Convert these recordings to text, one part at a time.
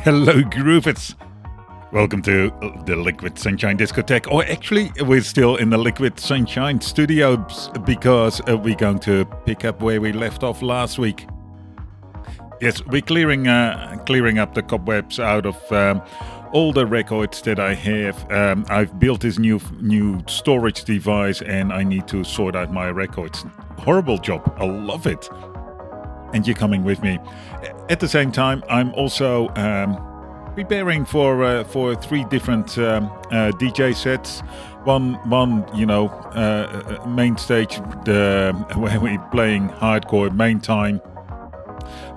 hello Groovers. Welcome to the Liquid Sunshine Discotheque. Or actually, we're still in the Liquid Sunshine Studios because uh, we're going to pick up where we left off last week. Yes, we're clearing uh, clearing up the cobwebs out of um, all the records that I have. Um, I've built this new new storage device, and I need to sort out my records. Horrible job. I love it and you're coming with me. At the same time, I'm also um, preparing for uh, for three different um, uh, DJ sets. One, one, you know, uh, uh, main stage the where we're playing hardcore main time.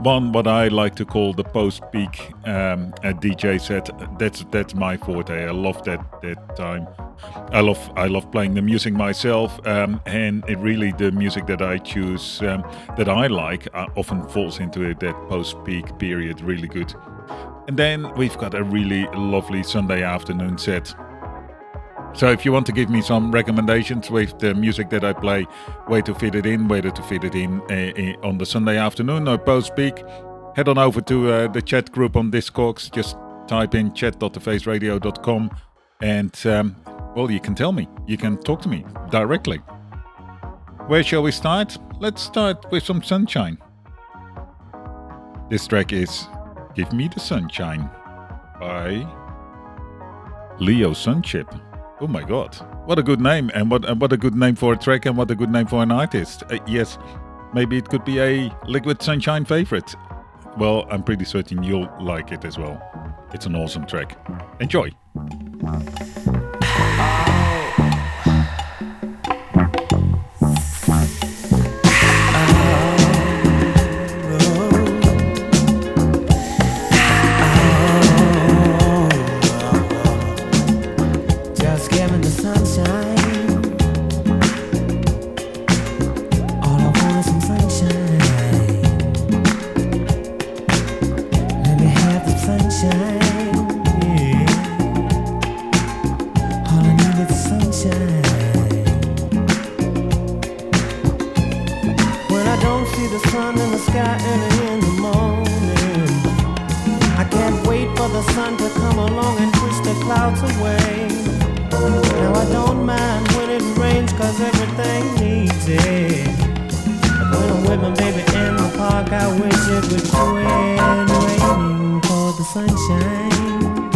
One, what I like to call the post-peak um, uh, DJ set. That's that's my forte. I love that that time. I love I love playing the music myself, um, and it really the music that I choose um, that I like uh, often falls into that post-peak period really good. And then we've got a really lovely Sunday afternoon set. So if you want to give me some recommendations with the music that I play, where to fit it in, whether to fit it in uh, on the Sunday afternoon or post-peak, head on over to uh, the chat group on Discord. Just type in chat.thefaceradio.com and um, well, you can tell me. You can talk to me directly. Where shall we start? Let's start with some sunshine. This track is Give Me the Sunshine by Leo Sunshipp. Oh my god. What a good name and what and what a good name for a track and what a good name for an artist. Uh, yes, maybe it could be a Liquid Sunshine favorite. Well, I'm pretty certain you'll like it as well. It's an awesome track. Enjoy. Sunshine.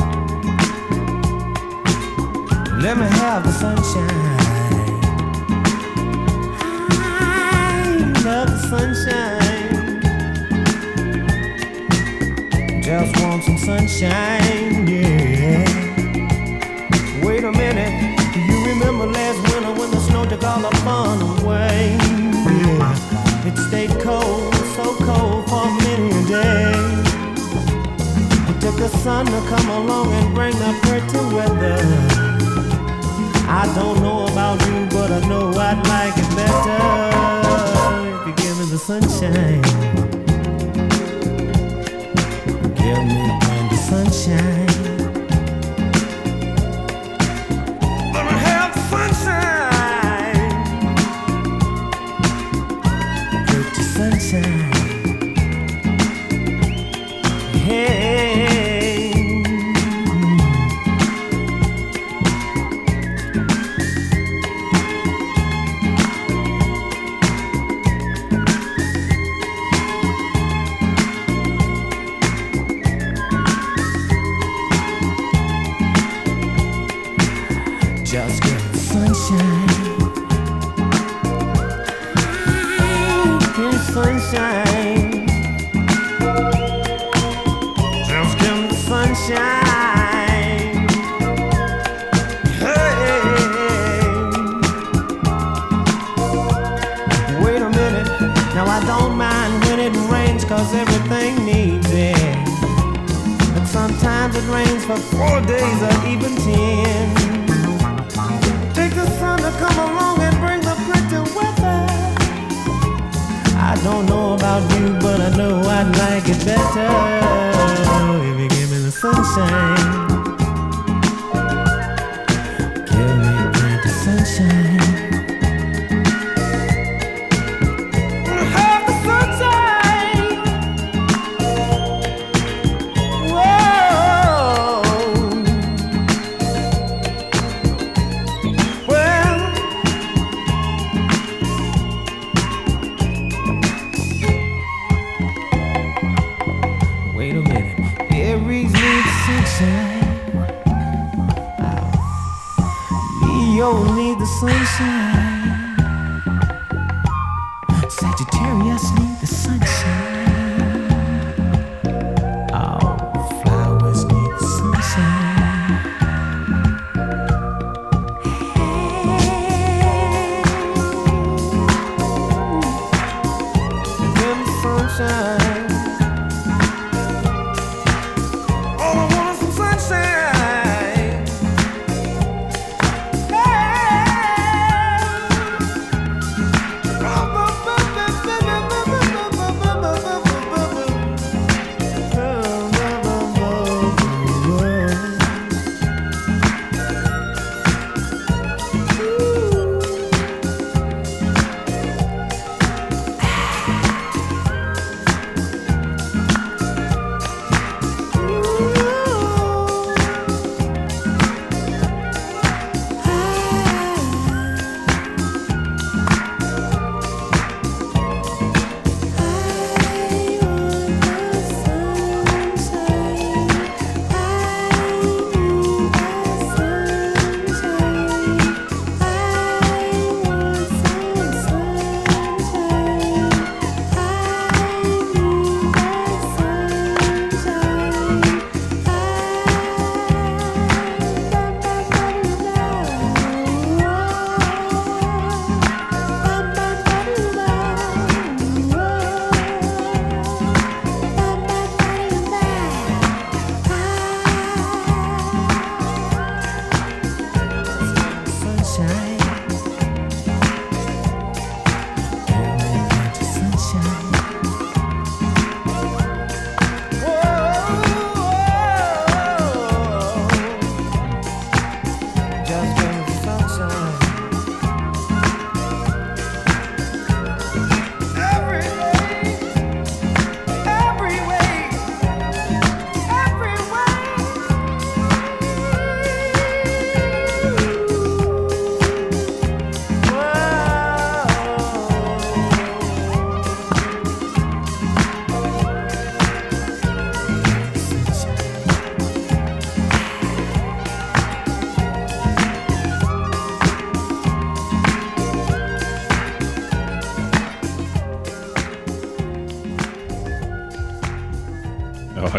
Let me have the sunshine. I love the sunshine. Just want some sunshine, yeah. Wait a minute, do you remember last winter when the snow took all the fun away? Yeah. It stayed cold, so cold for many a day. The sun to come along and bring the pretty weather. I don't know about you, but I know I'd like it better if you give me the sunshine. Give me the sunshine.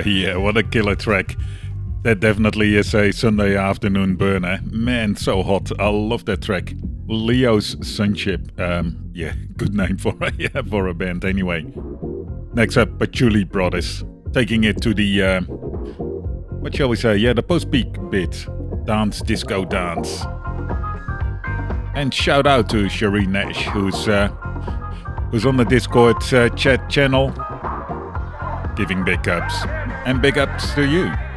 Yeah, what a killer track. That definitely is a Sunday afternoon burner. Man, so hot. I love that track. Leo's Sunshipp. Um, yeah, good name for a yeah, for a band anyway. Next up, Patchouli Brothers, taking it to the uh, what shall we say? Yeah, the post-peak bit, dance, disco, dance. And shout out to Cherie Nash, who's uh, who's on the Discord uh, chat channel, giving big ups, and big ups to you.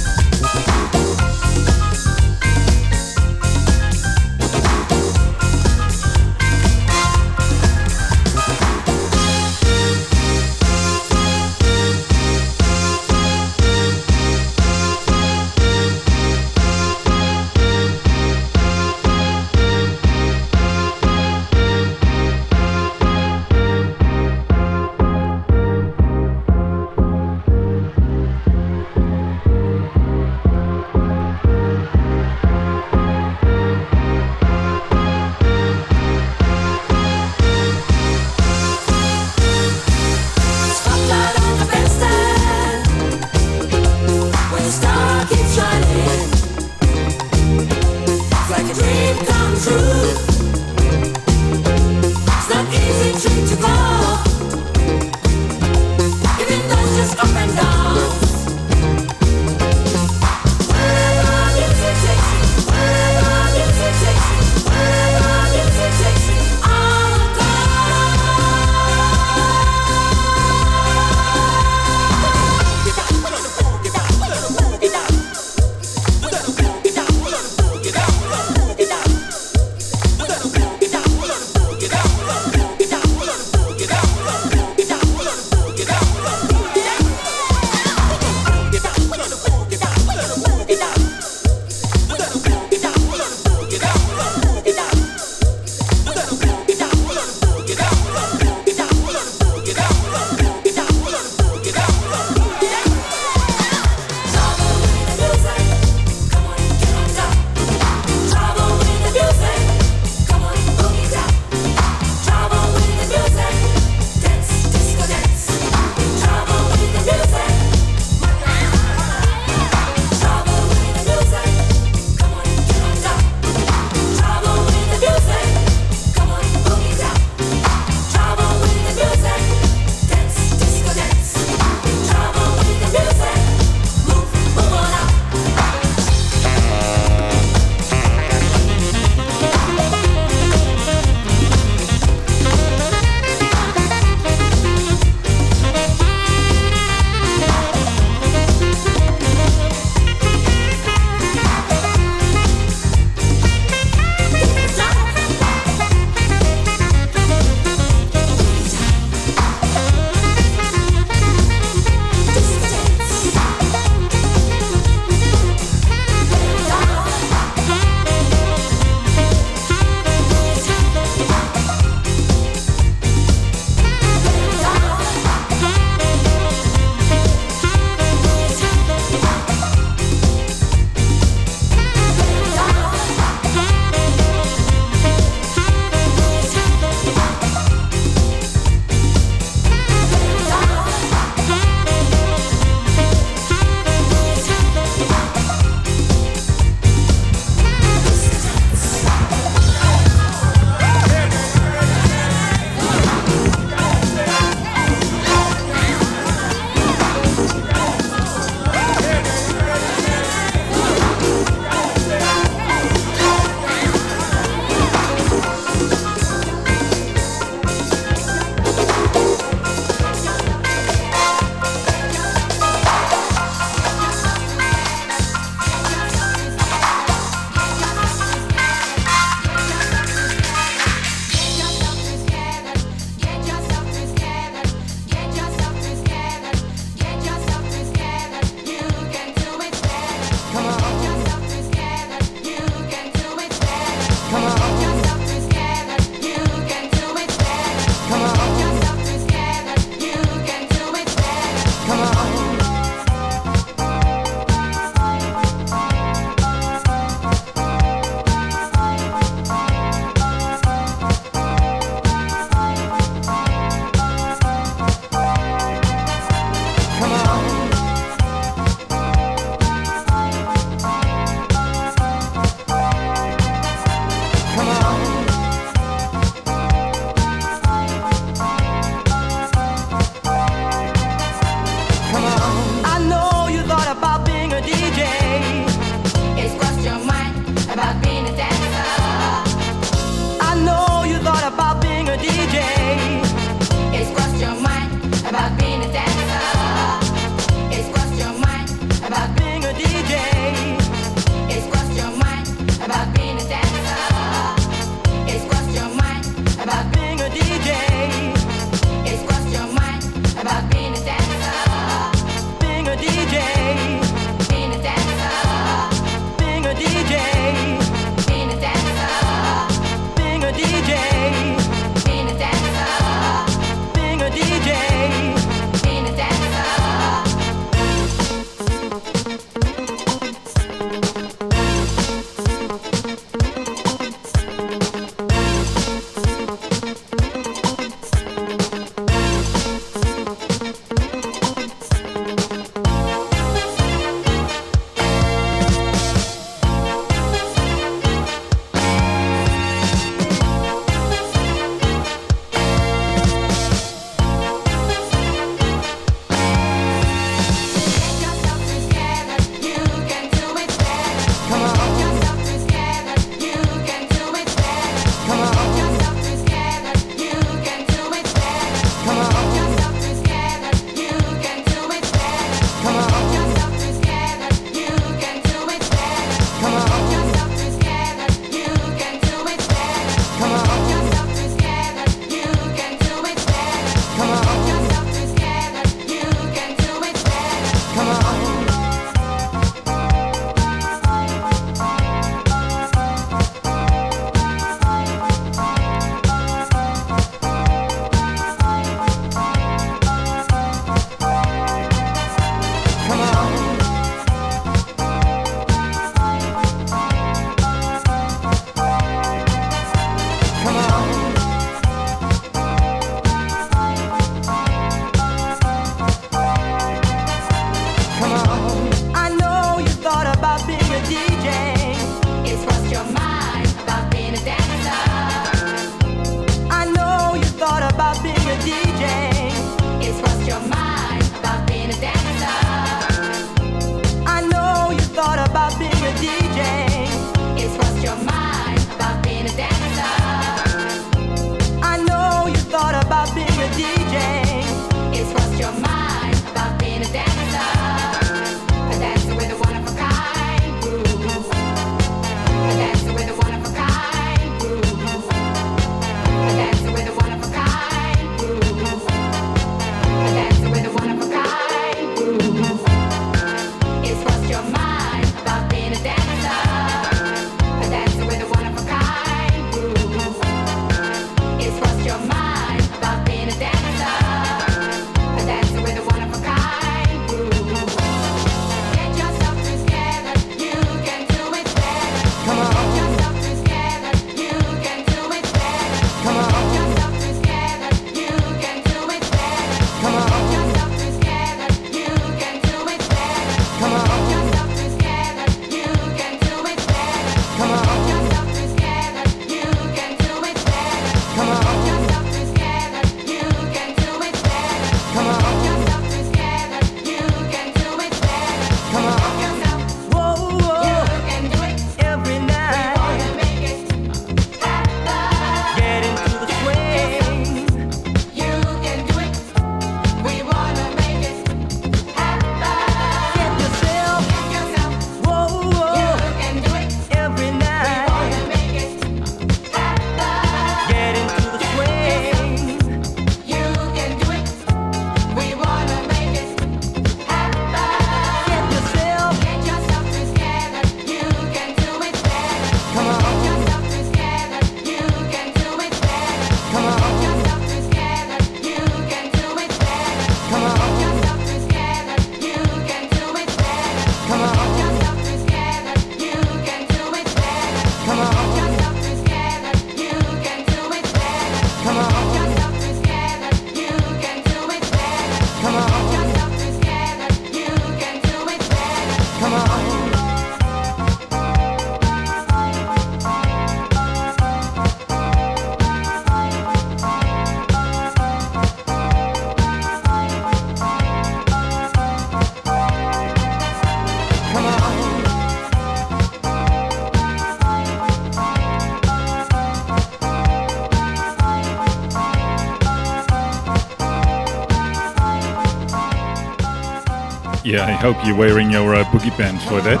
Yeah, I hope you're wearing your uh, boogie pants for that.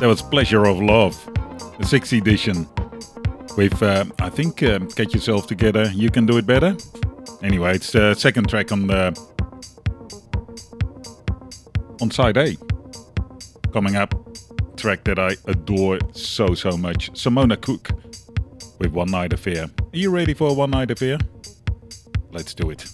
That was Pleasure of Love, the 6th edition. With, uh, I think, uh, Get Yourself Together, You Can Do It Better. Anyway, it's the second track on the on side A. Coming up, track that I adore so so much, Samona Cooke with One Night Affair. Are you ready for a One Night Affair? Let's do it.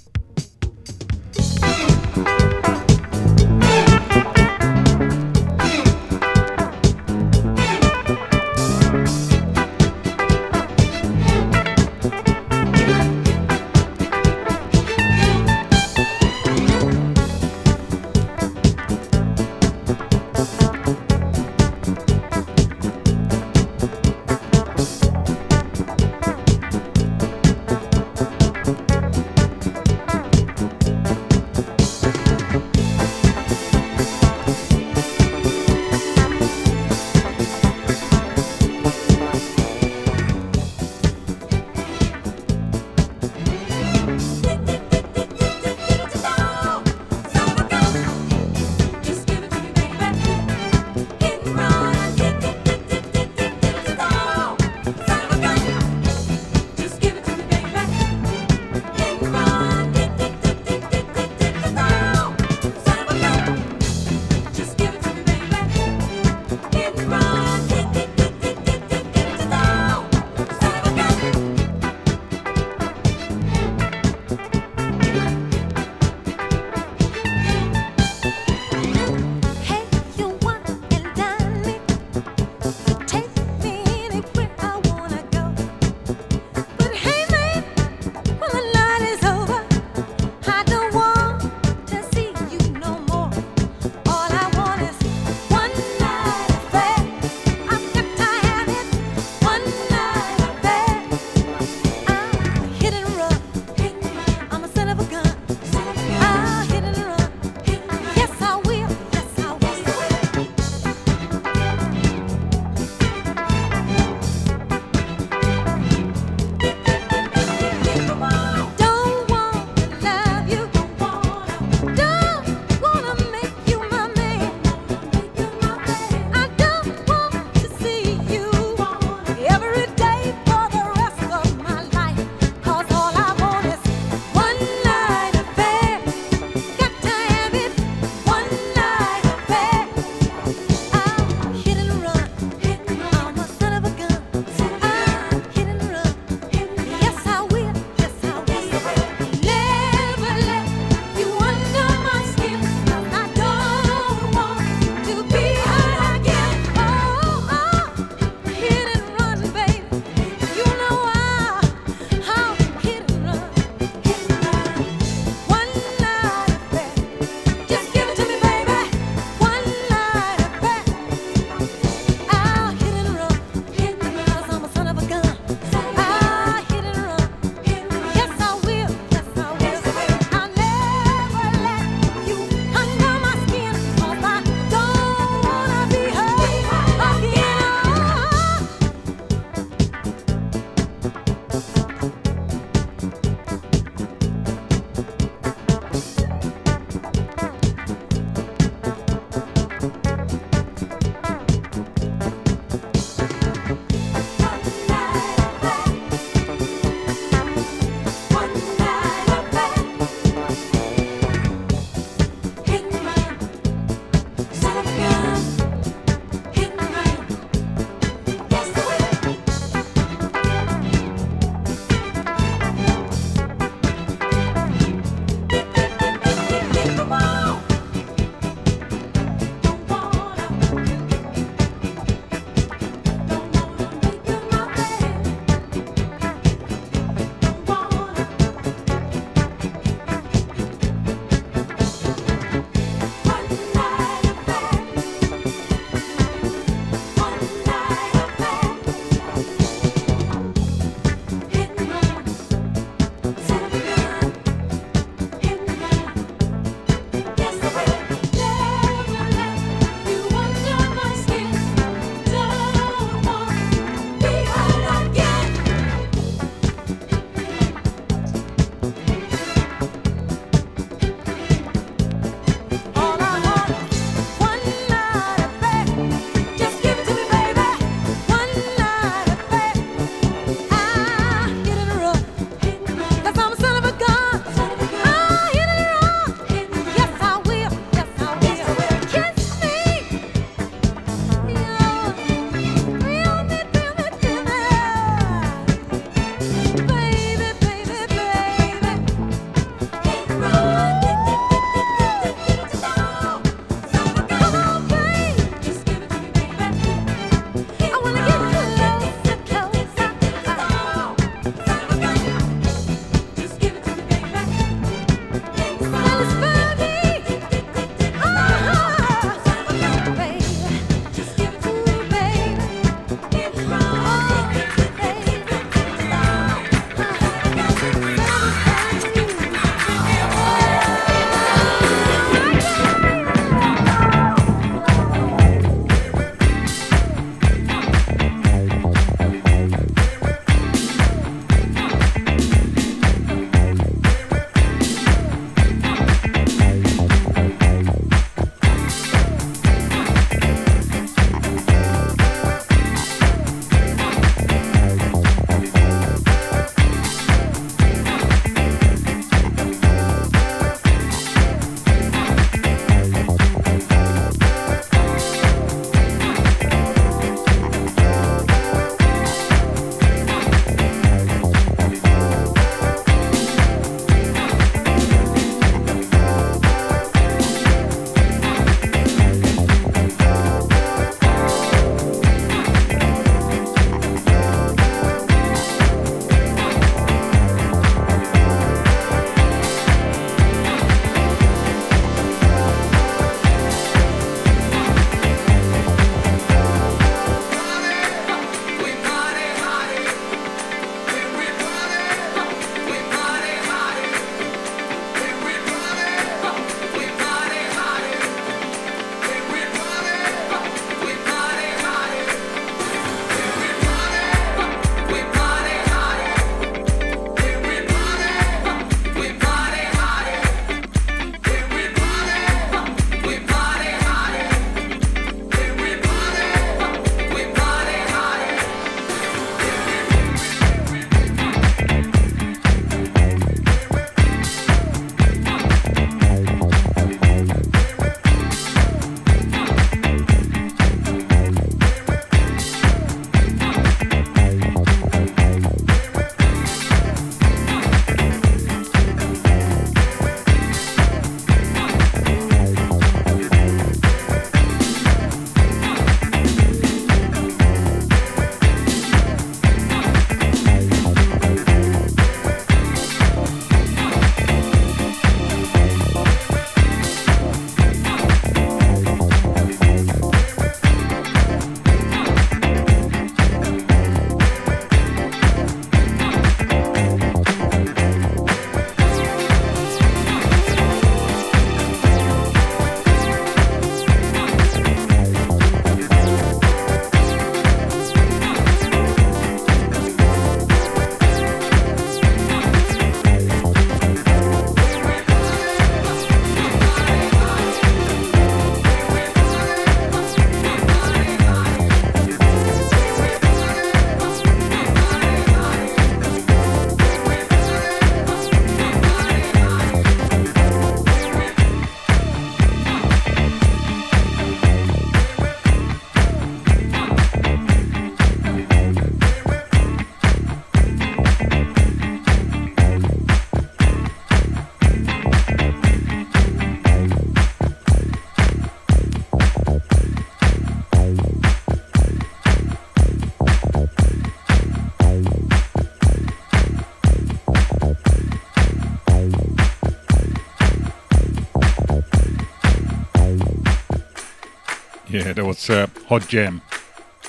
That was uh, Hot Jam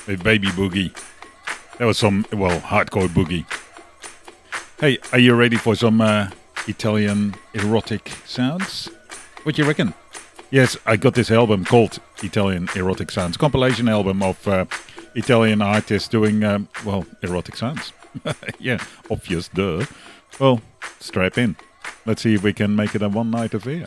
with Baby Boogie. That was some, well, hardcore boogie. Hey, are you ready for some uh, Italian erotic sounds? What do you reckon? Yes, I got this album called Italian Erotic Sounds, compilation album of uh, Italian artists doing, um, well, erotic sounds. yeah, obvious, duh. Well, strap in. Let's see if we can make it a one night affair.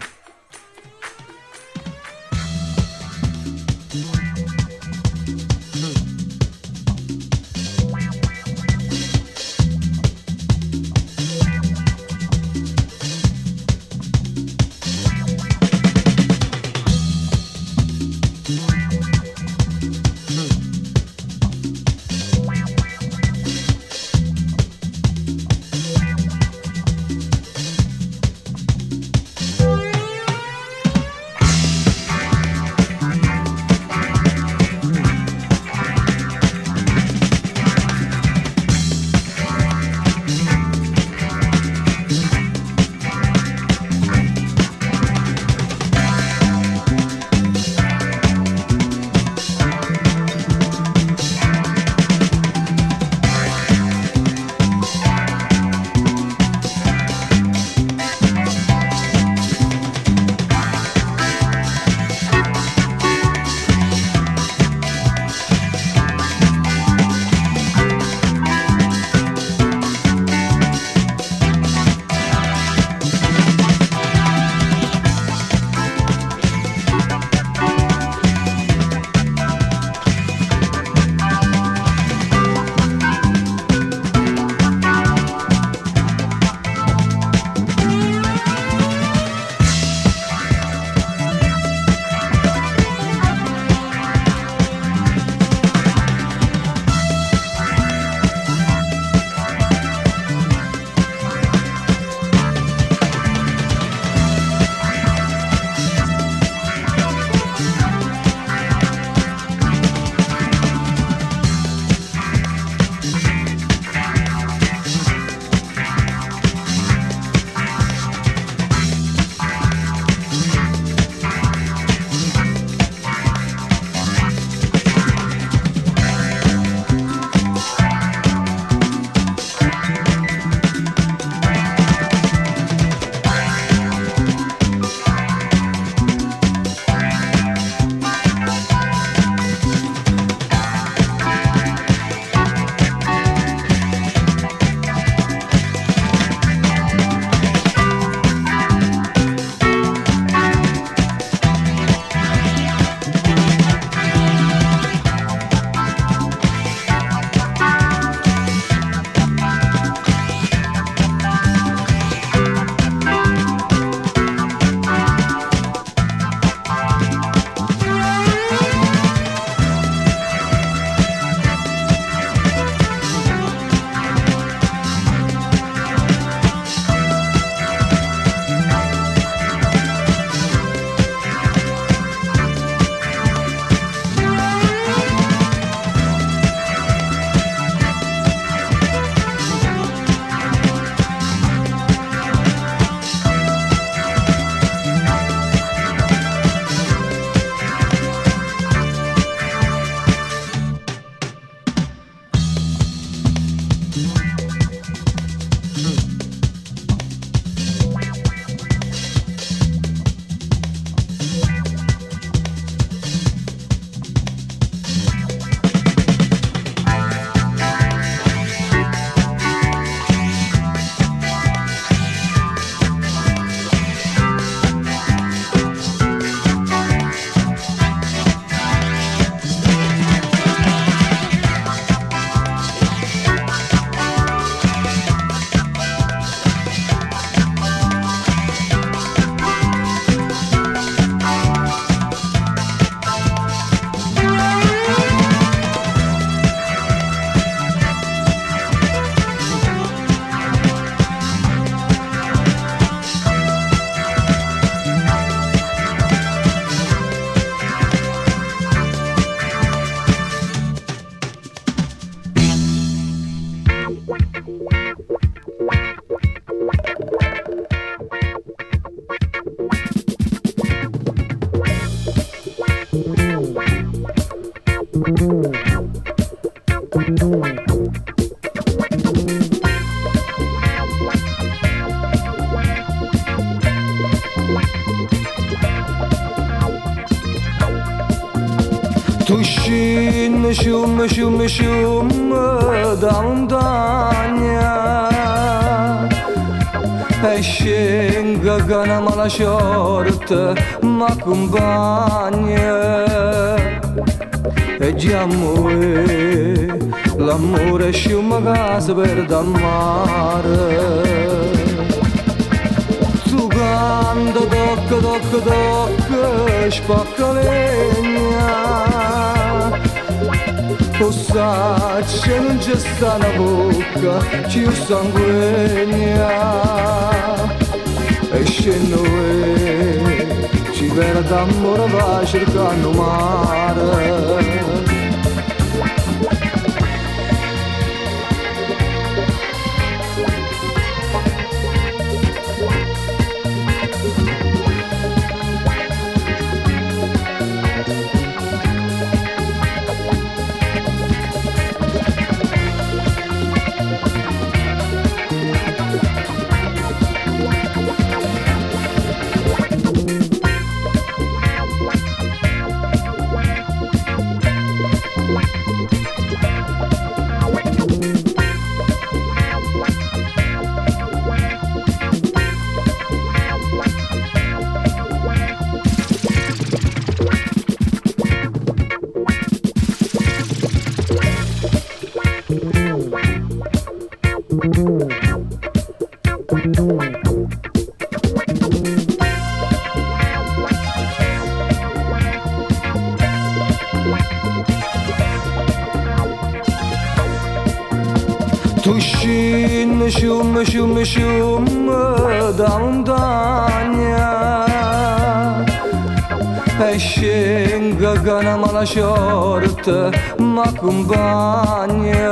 ışım ışım ışım damdan ya. Eşin gagana mala şorta makumbanya Ecamuri l'amore sciuma gas per dal mare Sugando doc doc doc spacca legna postačen čestana buka Kiu sam guenja Ešenue Ci vera da morava cerca numare Düşmüşüm damdan ya? Eşin gagana mala şorta makumbanya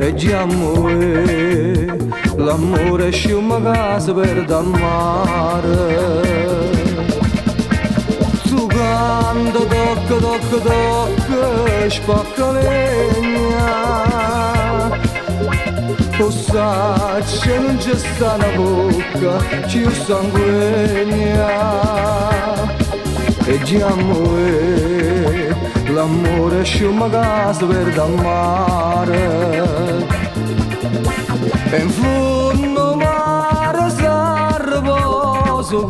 Ecamuri l'amore shumagas verdamare Sugando doc doc doc spacca legna Lo sa, ce non c'è sta una bocca Ci sanguegna E di amore eh, L'amore è una casa verde al mare E in fondo mare sa riposo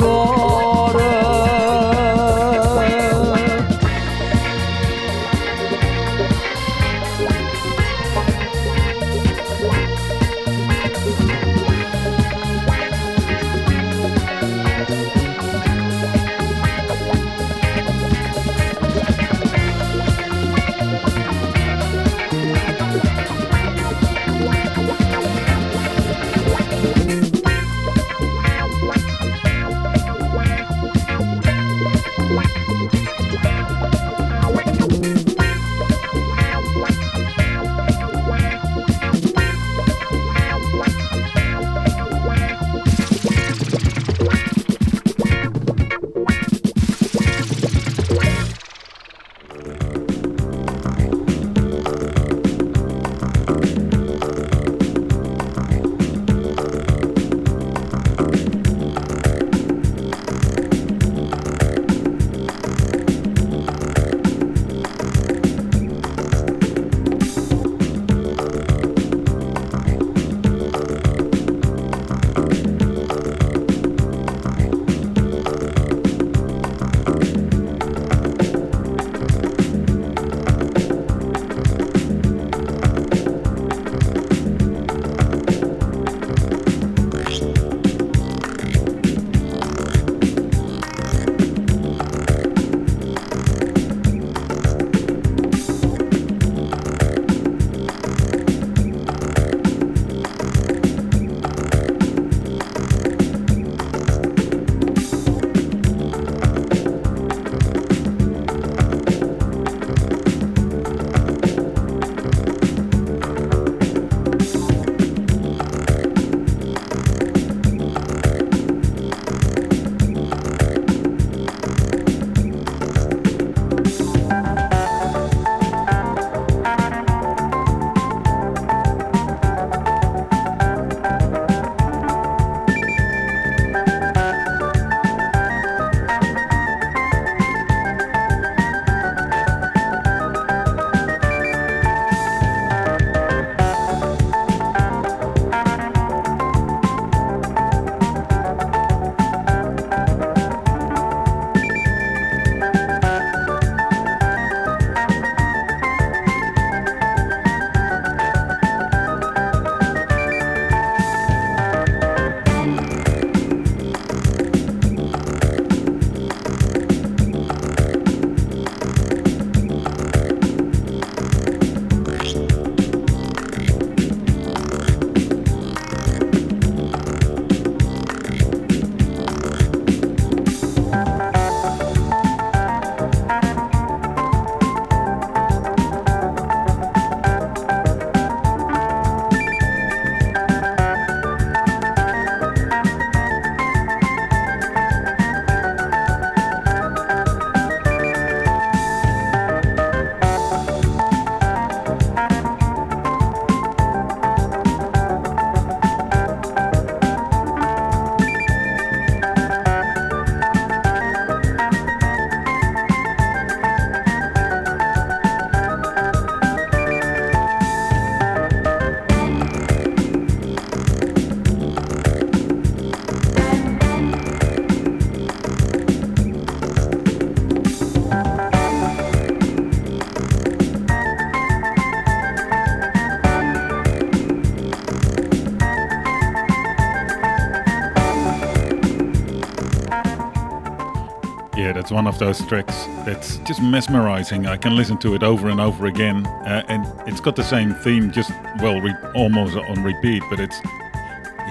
that's one of those tracks that's just mesmerizing. I can listen to it over and over again, uh, and it's got the same theme, just well, re- almost on repeat. But it's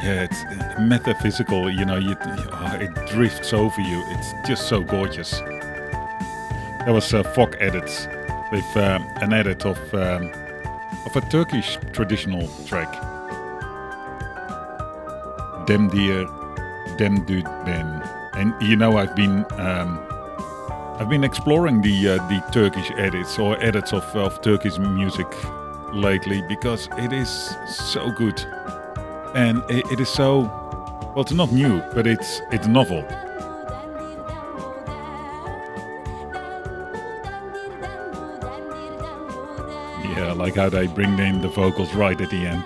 yeah, it's metaphysical. You know, you, oh, it drifts over you. It's just so gorgeous. That was uh, FOC Edits with uh, an edit of um, of a Turkish traditional track. Dem Dier Dem Dude Ben. And you know, I've been um, I've been exploring the uh, the Turkish edits or edits of, of Turkish music lately because it is so good, and it, it is so well. It's not new, but it's it's novel. Yeah, like how they bring in the vocals right at the end.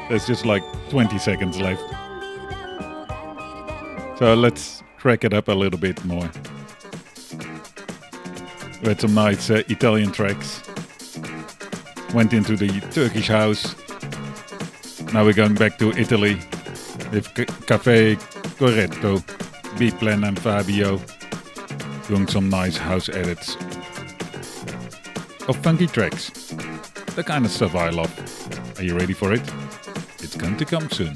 There's just like 20 seconds left. So let's crack it up a little bit more. Had some nice uh, Italian tracks. Went into the Turkish house. Now we're going back to Italy with C- Caffé Corretto, B-Plan and Fabio doing some nice house edits of funky tracks. The kind of stuff I love. Are you ready for it? It's going to come soon.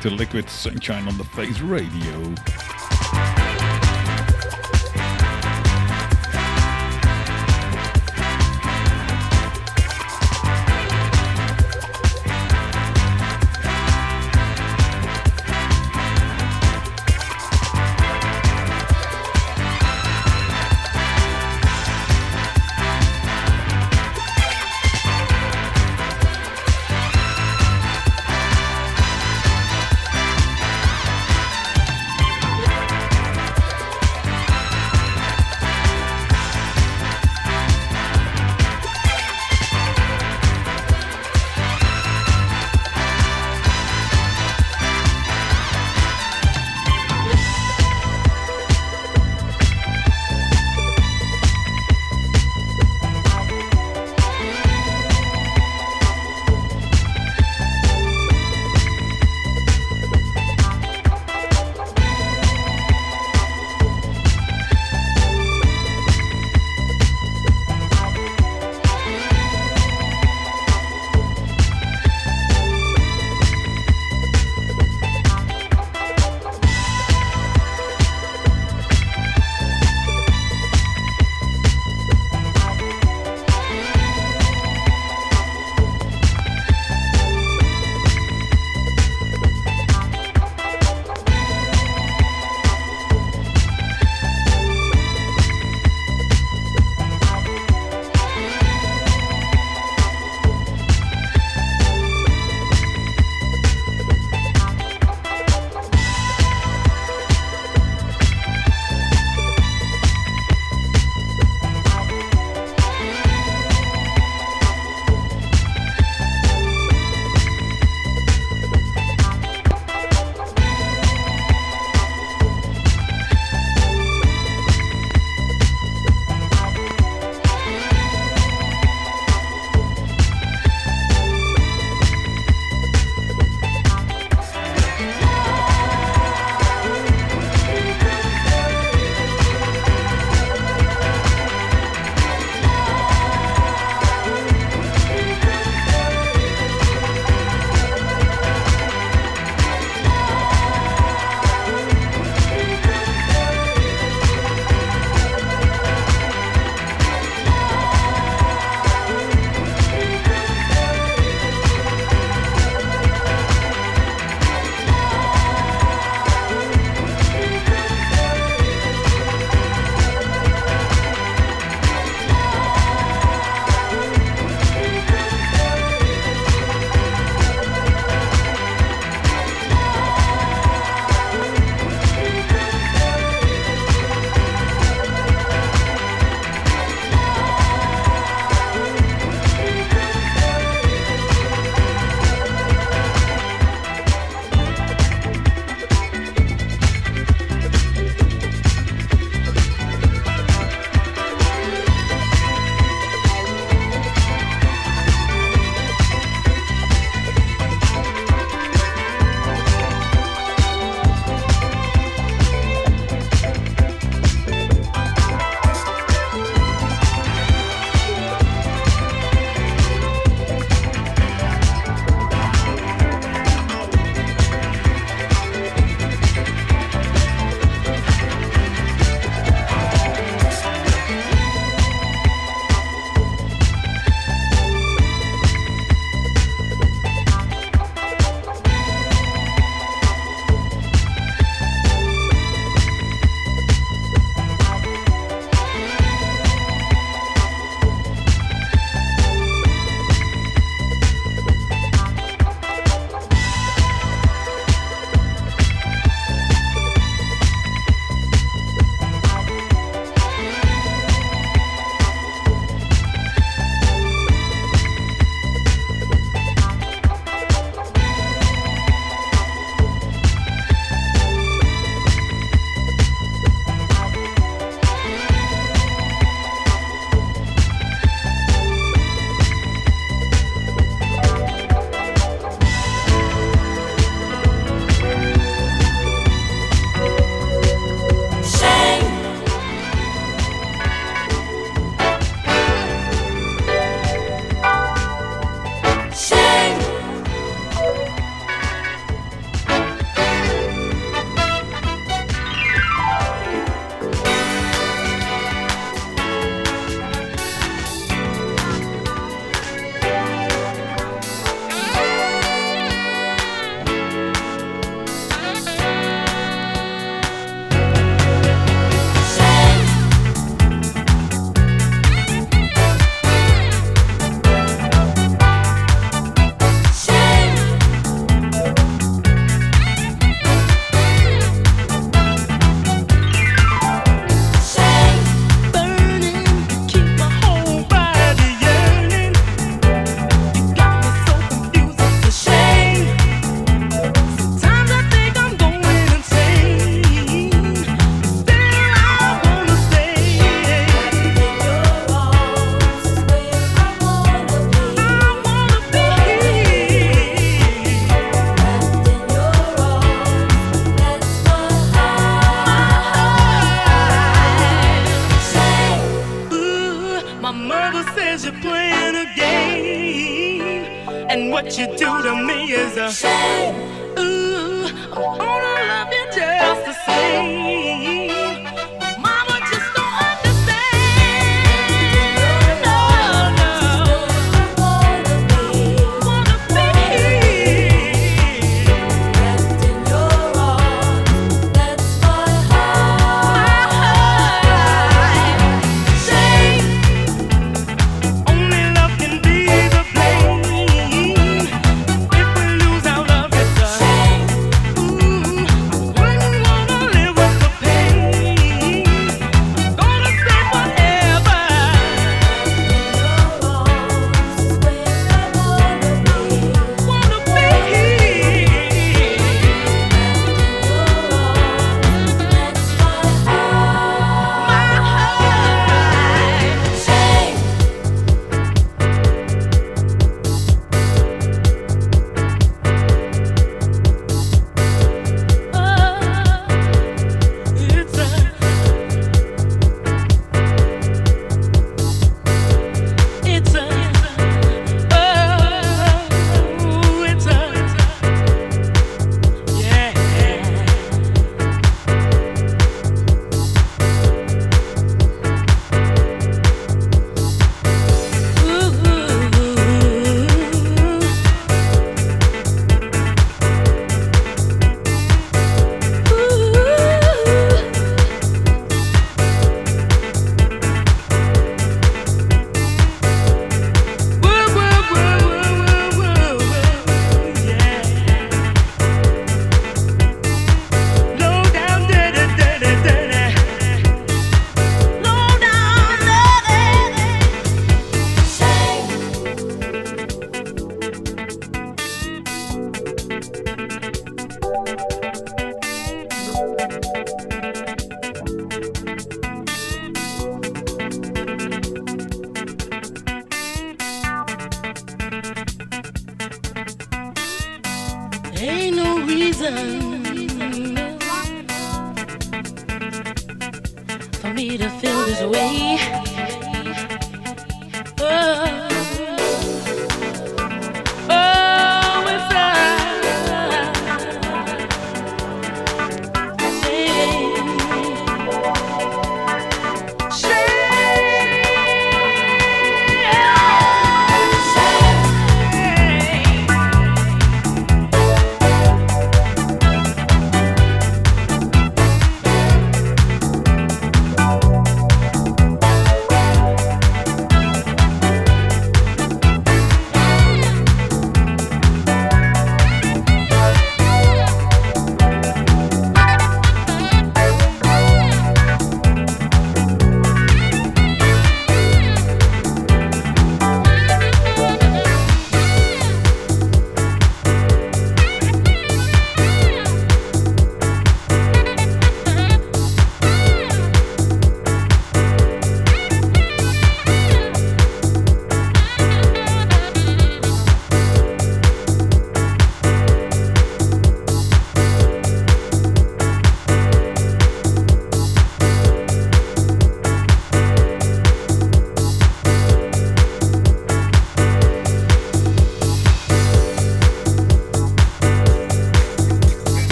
To Liquid Sunshine on the Face Radio.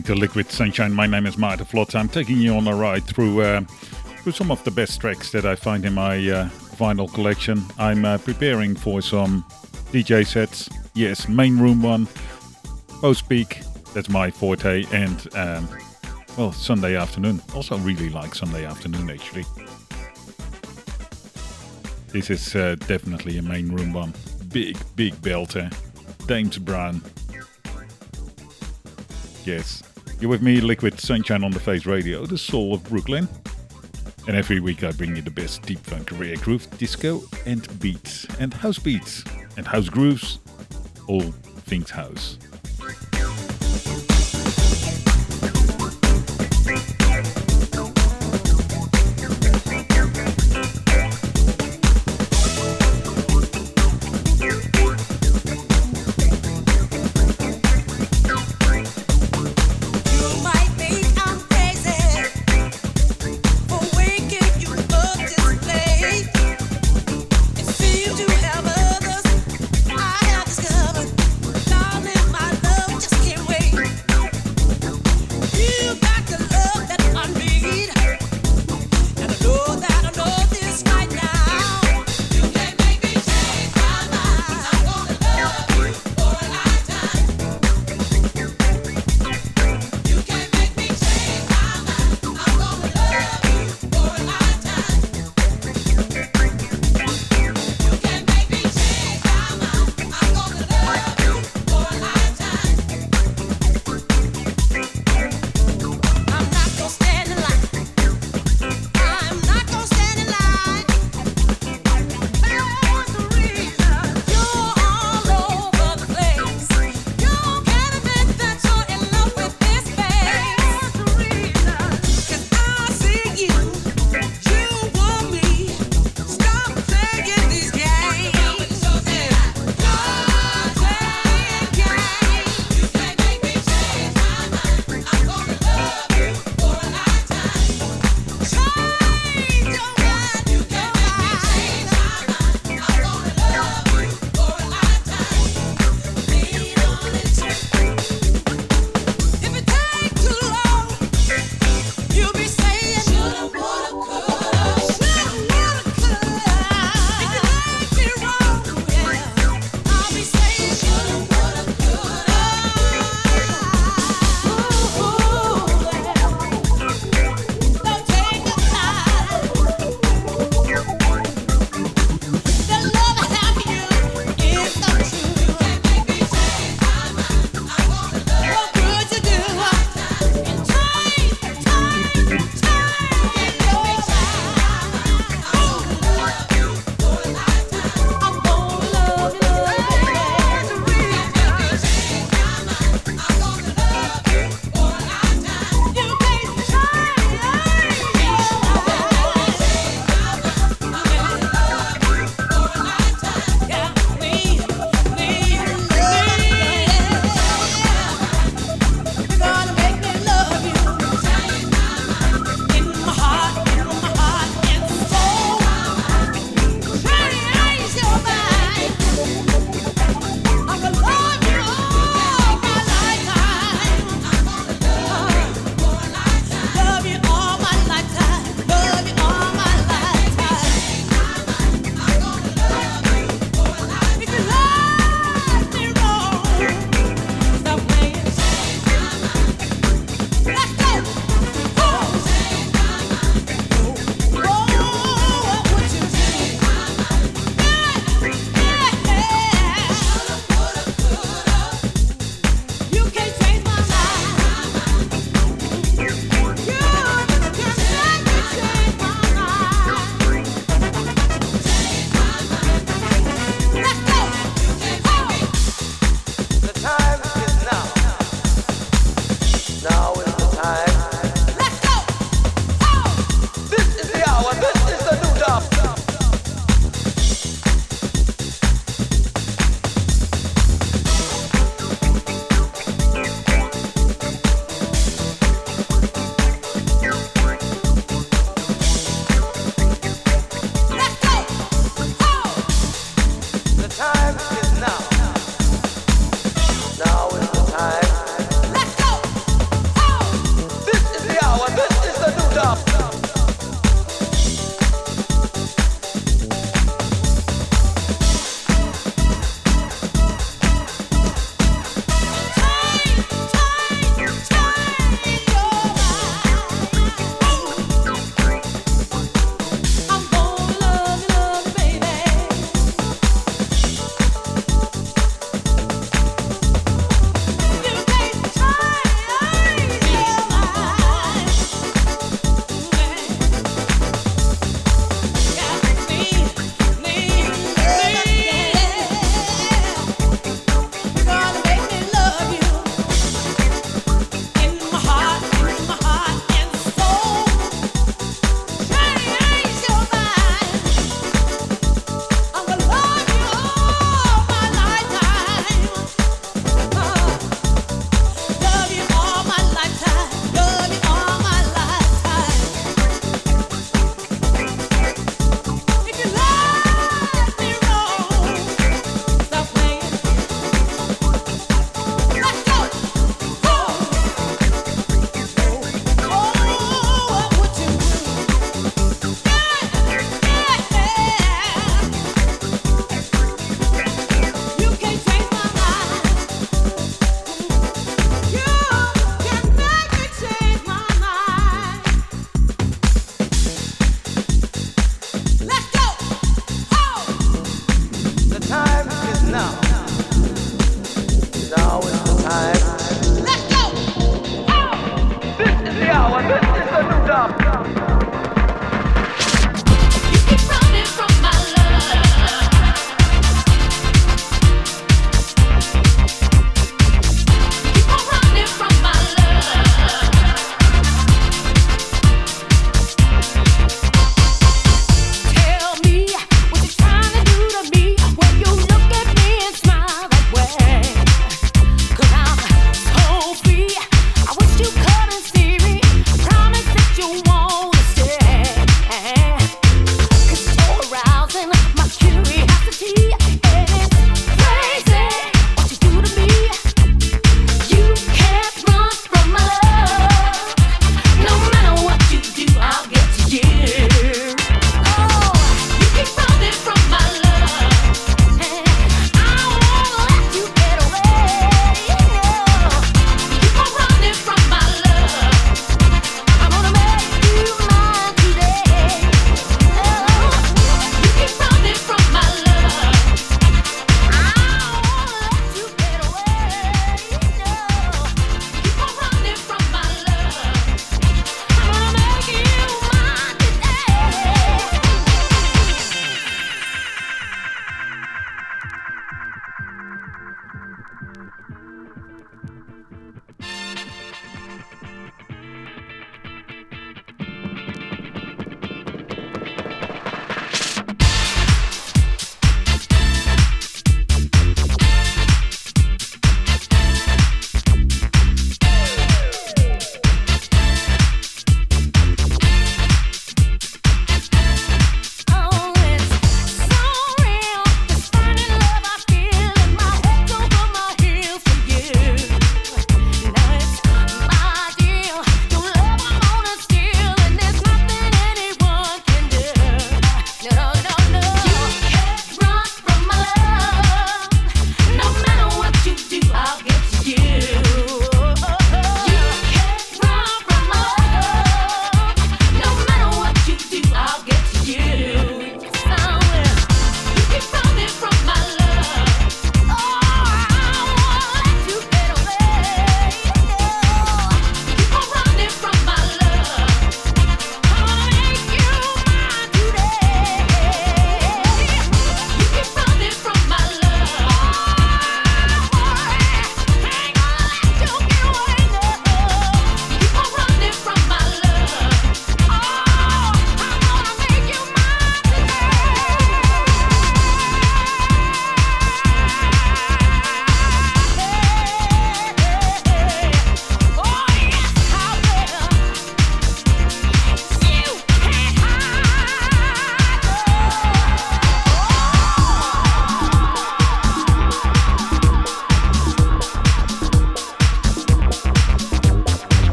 Listening to Liquid Sunshine. My name is Maarten Vlot. I'm taking you on a ride through uh, through some of the best tracks that I find in my uh, vinyl collection. I'm uh, preparing for some DJ sets. Yes, main room one, post peak. That's my forte, and um, well, Sunday afternoon. Also, really like Sunday afternoon actually. This is uh, definitely a main room one. Big, big belter. James Brown. Yes, you're with me, Liquid Sunshine on the Face Radio, the soul of Brooklyn. And every week I bring you the best deep funk, rare groove, disco, and beats, and house beats, and house grooves, all things house.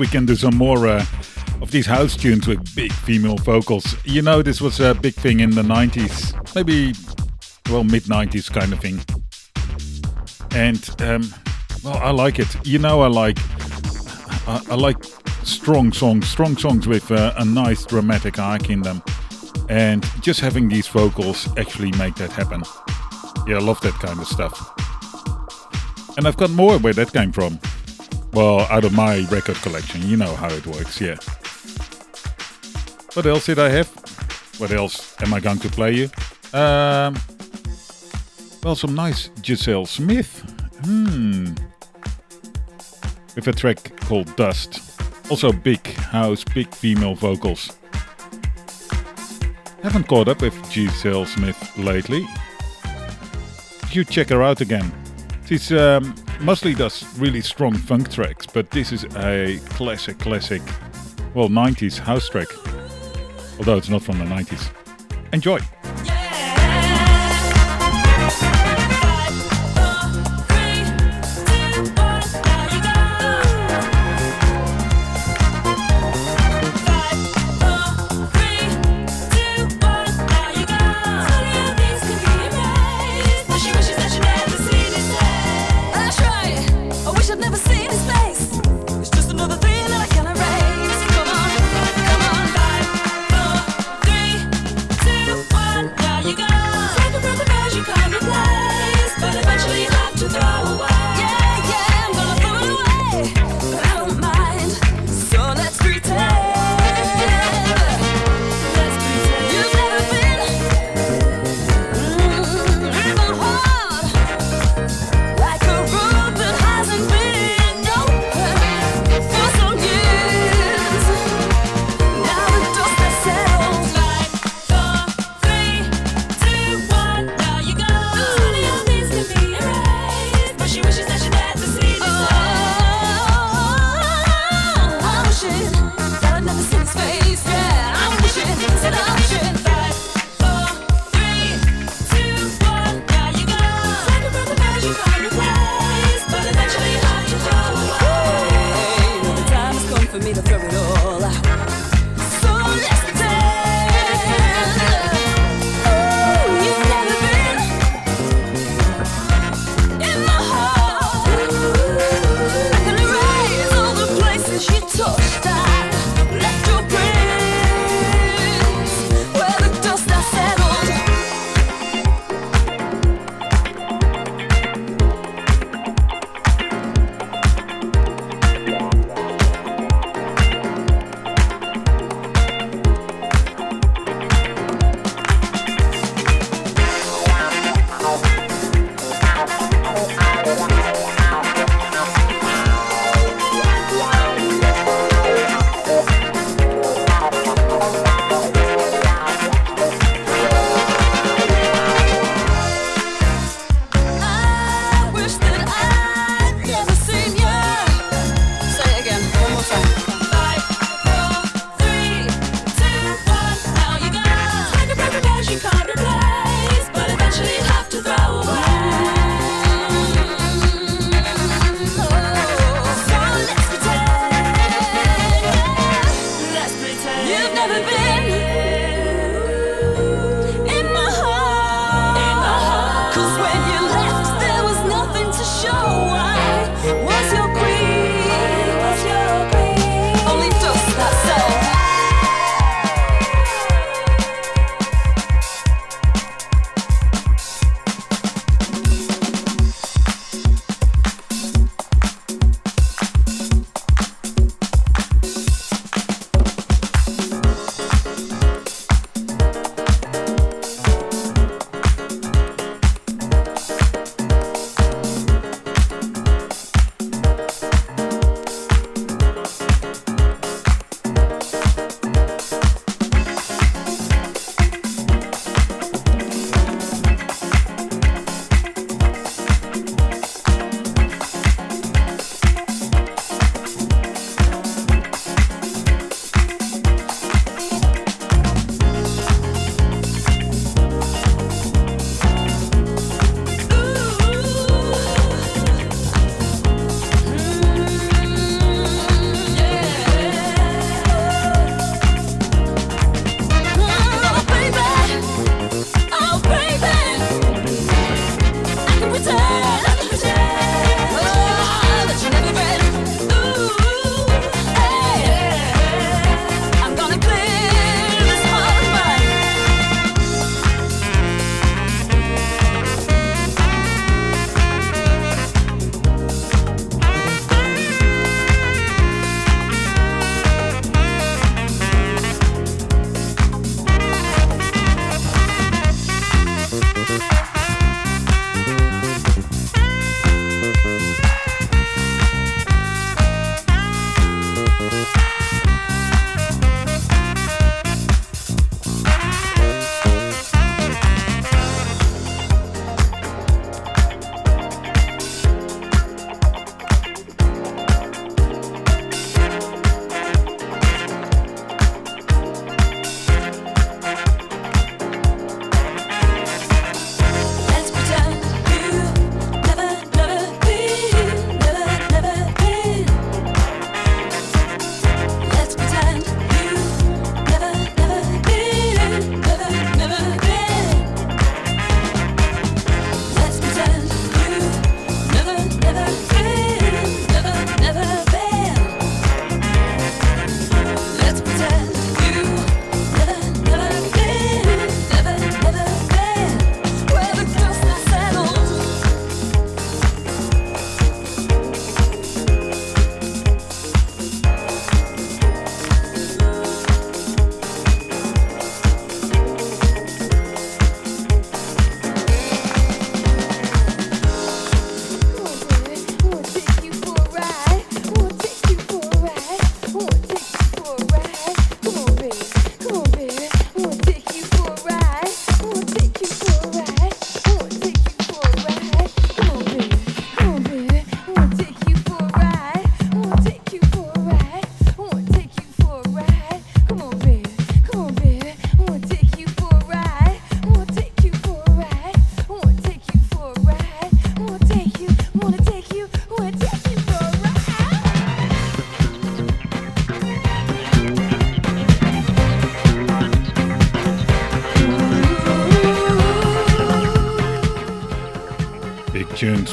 We can do some more uh, of these house tunes with big female vocals. You know, this was a big thing in the 90s, maybe, well, mid 90s kind of thing. And, um, well, I like it. You know, I like, I, like strong songs, strong songs with uh, a nice dramatic arc in them. And just having these vocals actually make that happen. Yeah, I love that kind of stuff. And I've got more where that came from. Well, out of my record collection, you know how it works, yeah. What else did I have? What else am I going to play you? Um, well, some nice Gizelle Smith. Hmm. With a track called Dust. Also big house, big female vocals. Haven't caught up with Gizelle Smith lately. You check her out again. She's um, mostly does really strong funk tracks, but this is a classic, classic, well, 90s house track. Although it's not from the 90s. Enjoy!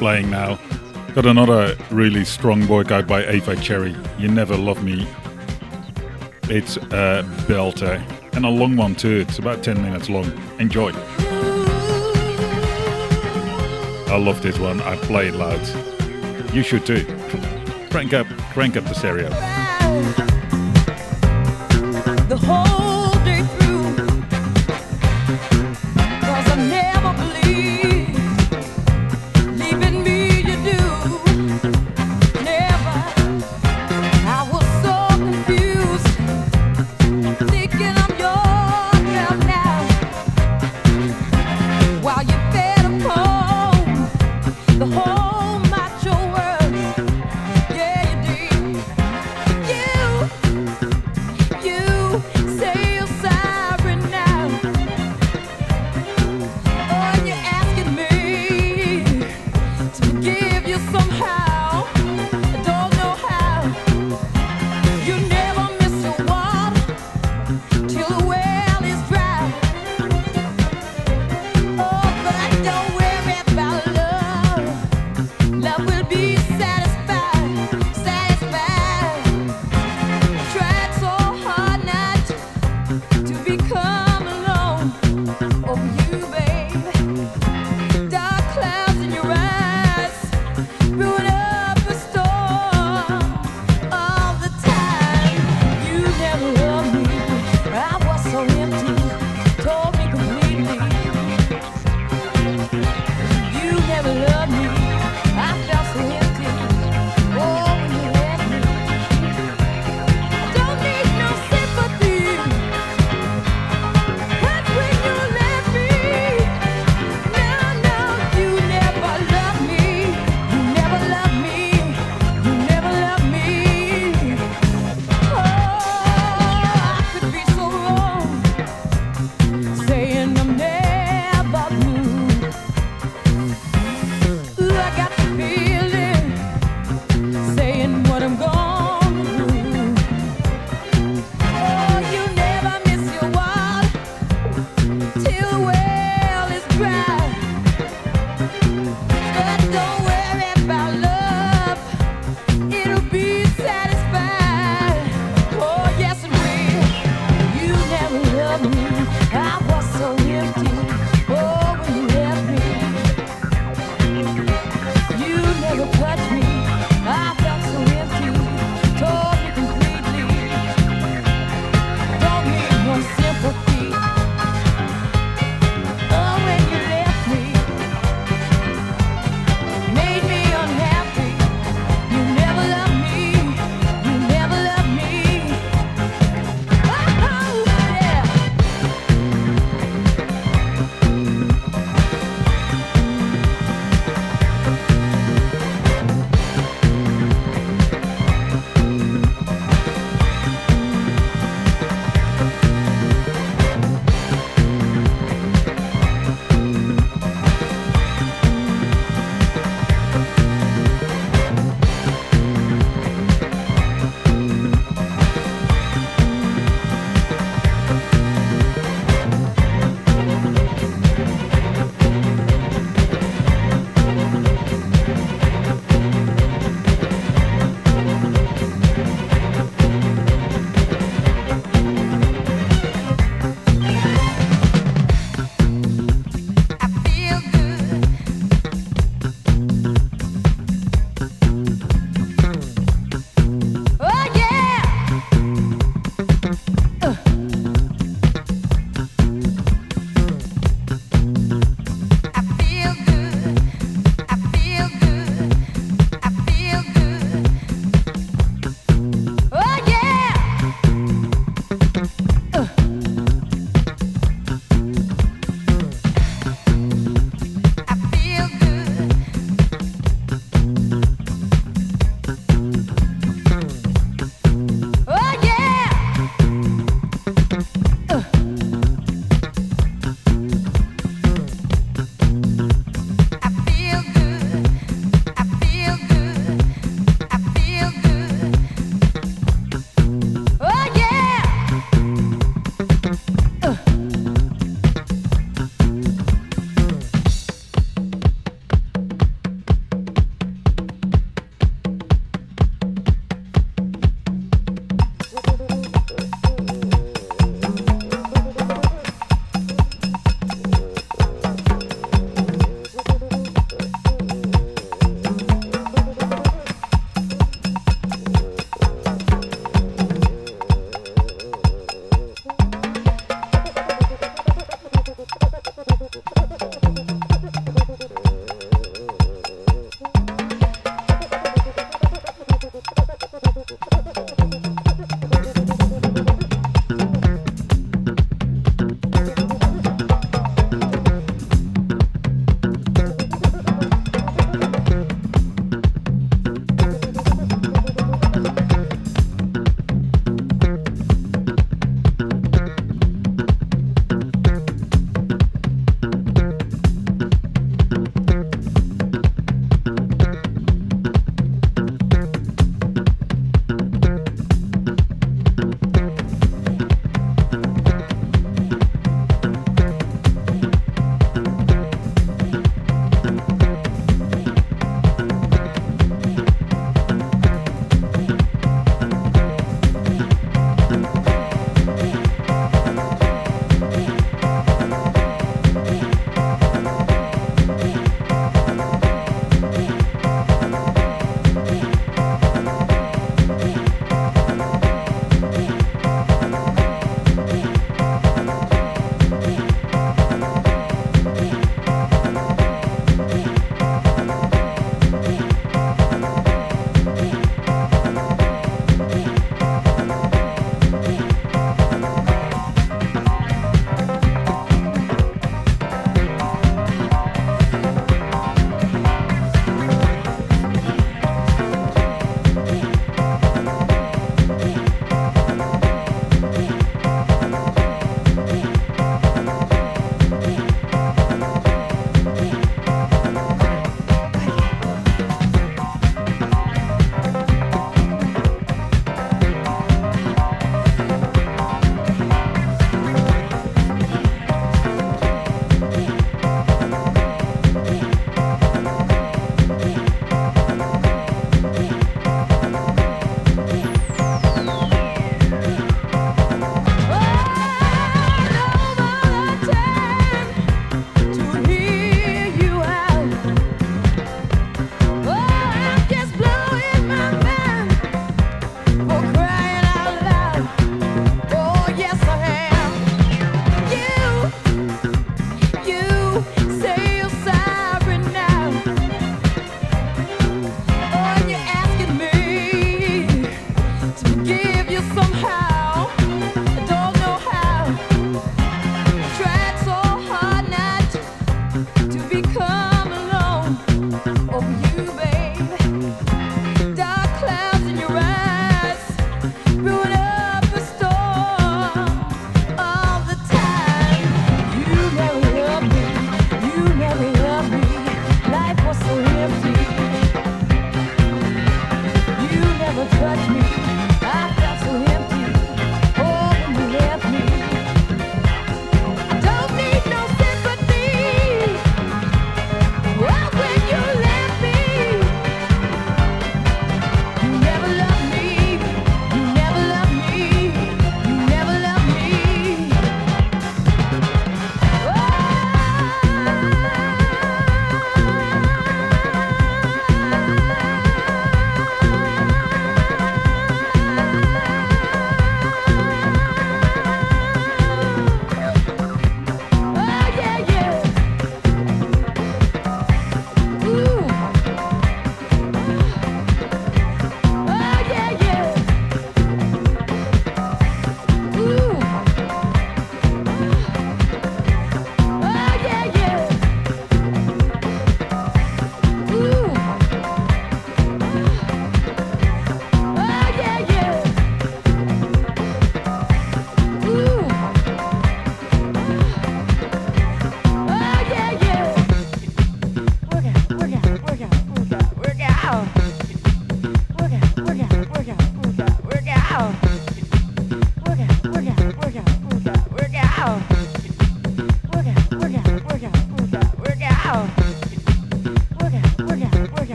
Playing now. Got another really strong workout by Ava Cherry. You Never Love Me. It's a belter. And a long one too. It's about 10 minutes long. Enjoy. I love this one. I play it loud. You should too. Crank up, crank up the stereo.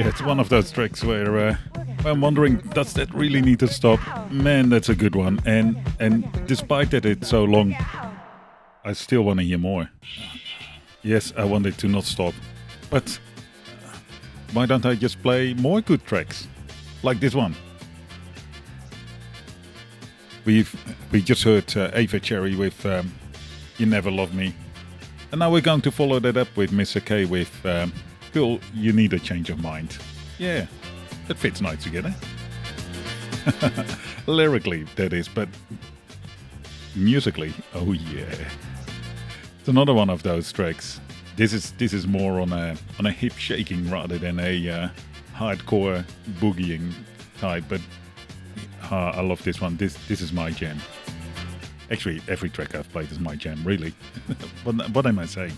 Yeah, it's one of those tracks where uh, I'm wondering, does that really need to stop? Man, that's a good one. And and despite that it's so long, I still want to hear more. Yes, I want it to not stop, but why don't I just play more good tracks, like this one? We've we just heard uh, Ava Cherry with um, "You Never Love Me," and now we're going to follow that up with Mr. K with um, "Girl, You Need a Change of Mind." Yeah, that fits nice together. Lyrically, that is, but musically, oh yeah, it's another one of those tracks. This is this is more on a on a hip shaking rather than a uh, hardcore boogieing type, but uh, I love this one. This this is my jam. Actually, every track I've played is my jam, really. what, what am I saying?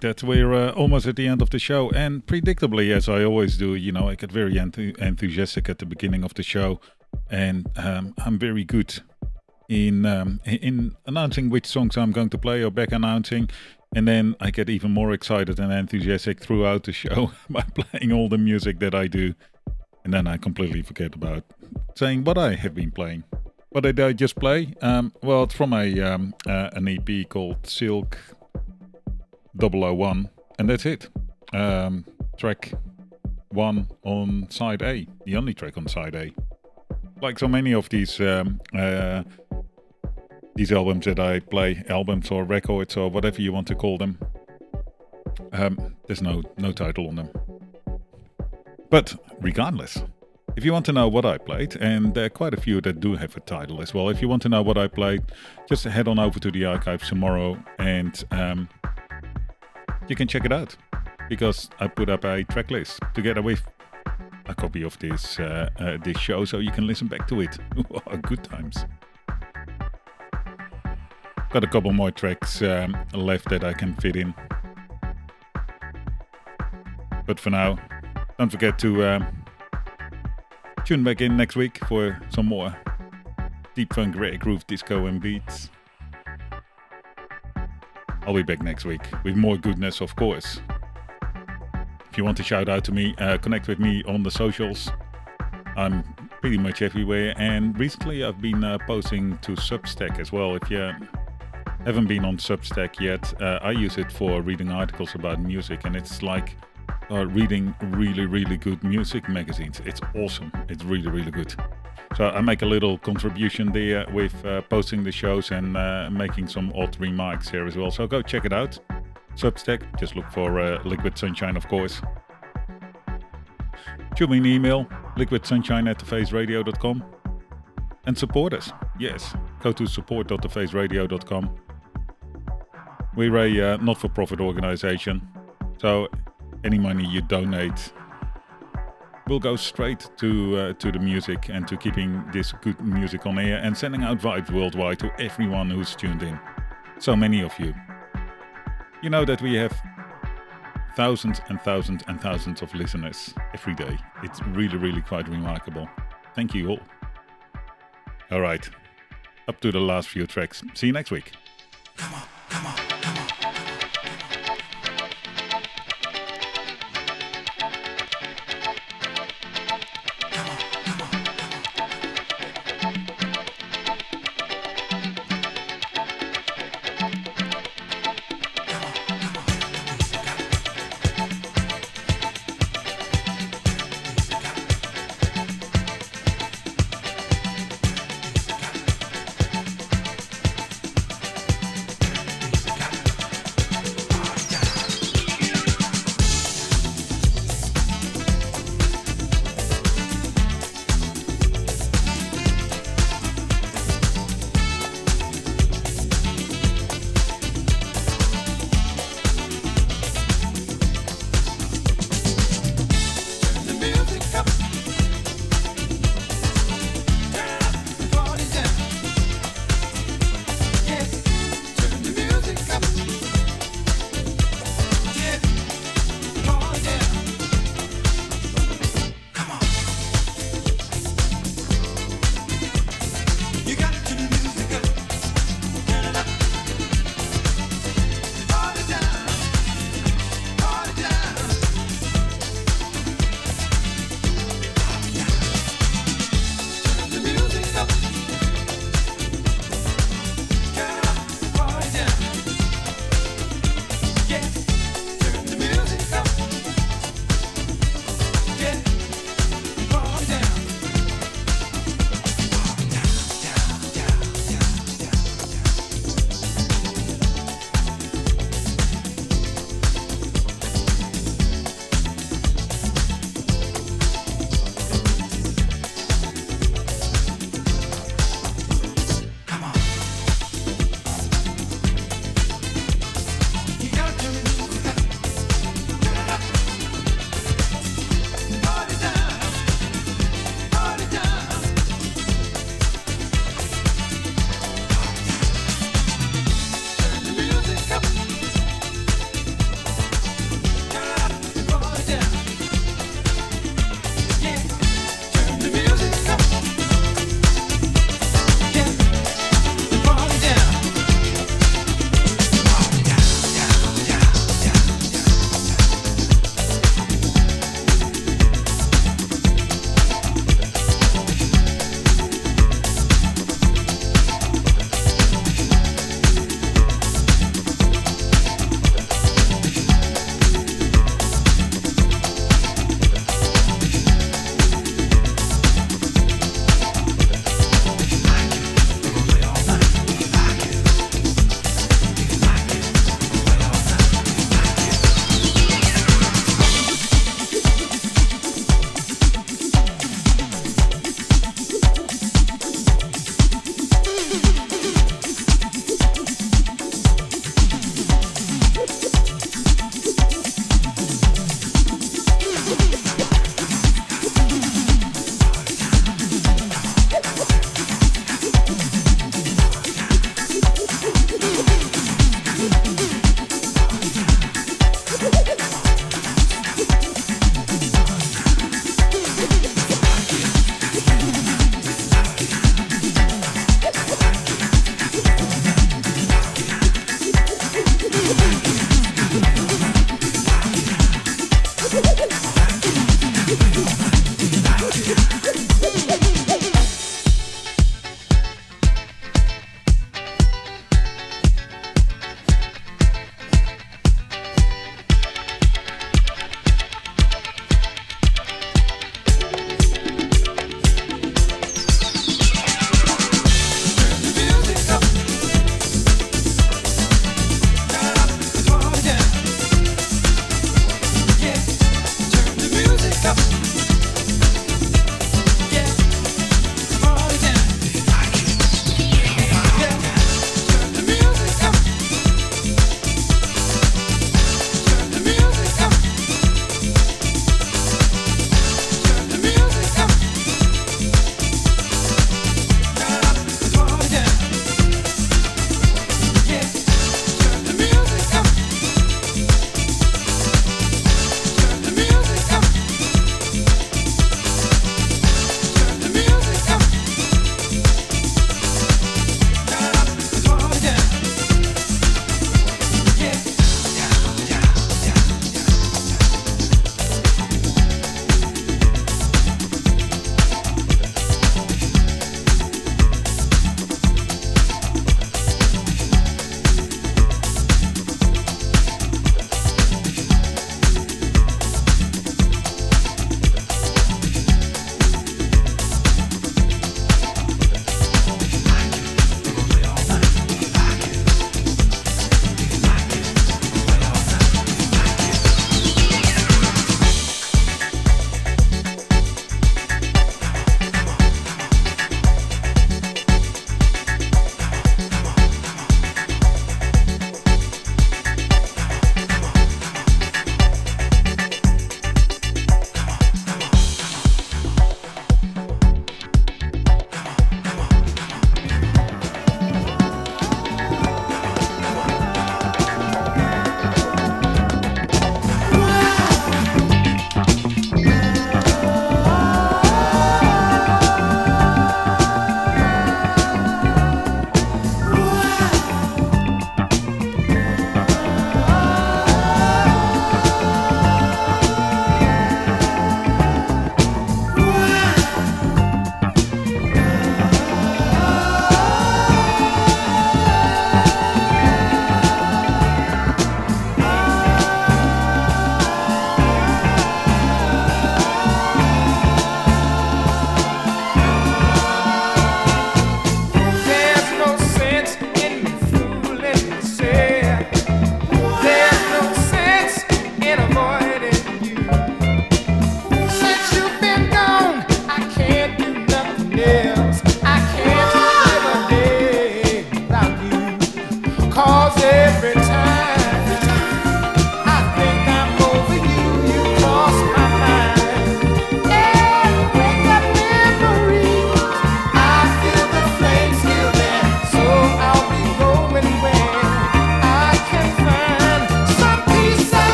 That, we're uh, almost at the end of the show. And predictably, as I always do, you know, I get very enthu- enthusiastic at the beginning of the show. And um, I'm very good in um, in announcing which songs I'm going to play or back announcing. And then I get even more excited and enthusiastic throughout the show by playing all the music that I do. And then I completely forget about saying what I have been playing. What did I just play? Um, well, it's from a um, uh, an EP called Silk 001, and that's it. Um, track one on side A, the only track on side A. Like so many of these um, uh, these albums that I play, albums or records or whatever you want to call them, um, there's no no title on them. But regardless, if you want to know what I played, and there are quite a few that do have a title as well, if you want to know what I played, just head on over to the archives tomorrow and um, you can check it out because I put up a track list together with a copy of this uh, uh, this show, so you can listen back to it. Good times. Got a couple more tracks um, left that I can fit in, but for now, don't forget to um, tune back in next week for some more deep funk, rare groove, disco, and beats. I'll be back next week with more goodness, of course. If you want to shout out to me, uh, connect with me on the socials. I'm pretty much everywhere, and recently I've been uh, posting to Substack as well. If you haven't been on Substack yet, uh, I use it for reading articles about music, and it's like uh, reading really, really good music magazines. It's awesome. It's really, really good. So I make a little contribution there with uh, posting the shows and uh, making some odd remarks here as well. So go check it out. Substack, just look for uh, Liquid Sunshine, of course. Shoot me an email, liquidsunshine at thefaceradio.com. And support us. Yes, go to support.thefaceradio.com. We're a uh, not for profit organization. So any money you donate will go straight to uh, to the music and to keeping this good music on air and sending out vibes worldwide to everyone who's tuned in. So many of you. You know that we have thousands and thousands and thousands of listeners every day. It's really, really quite remarkable. Thank you all. All right, up to the last few tracks. See you next week.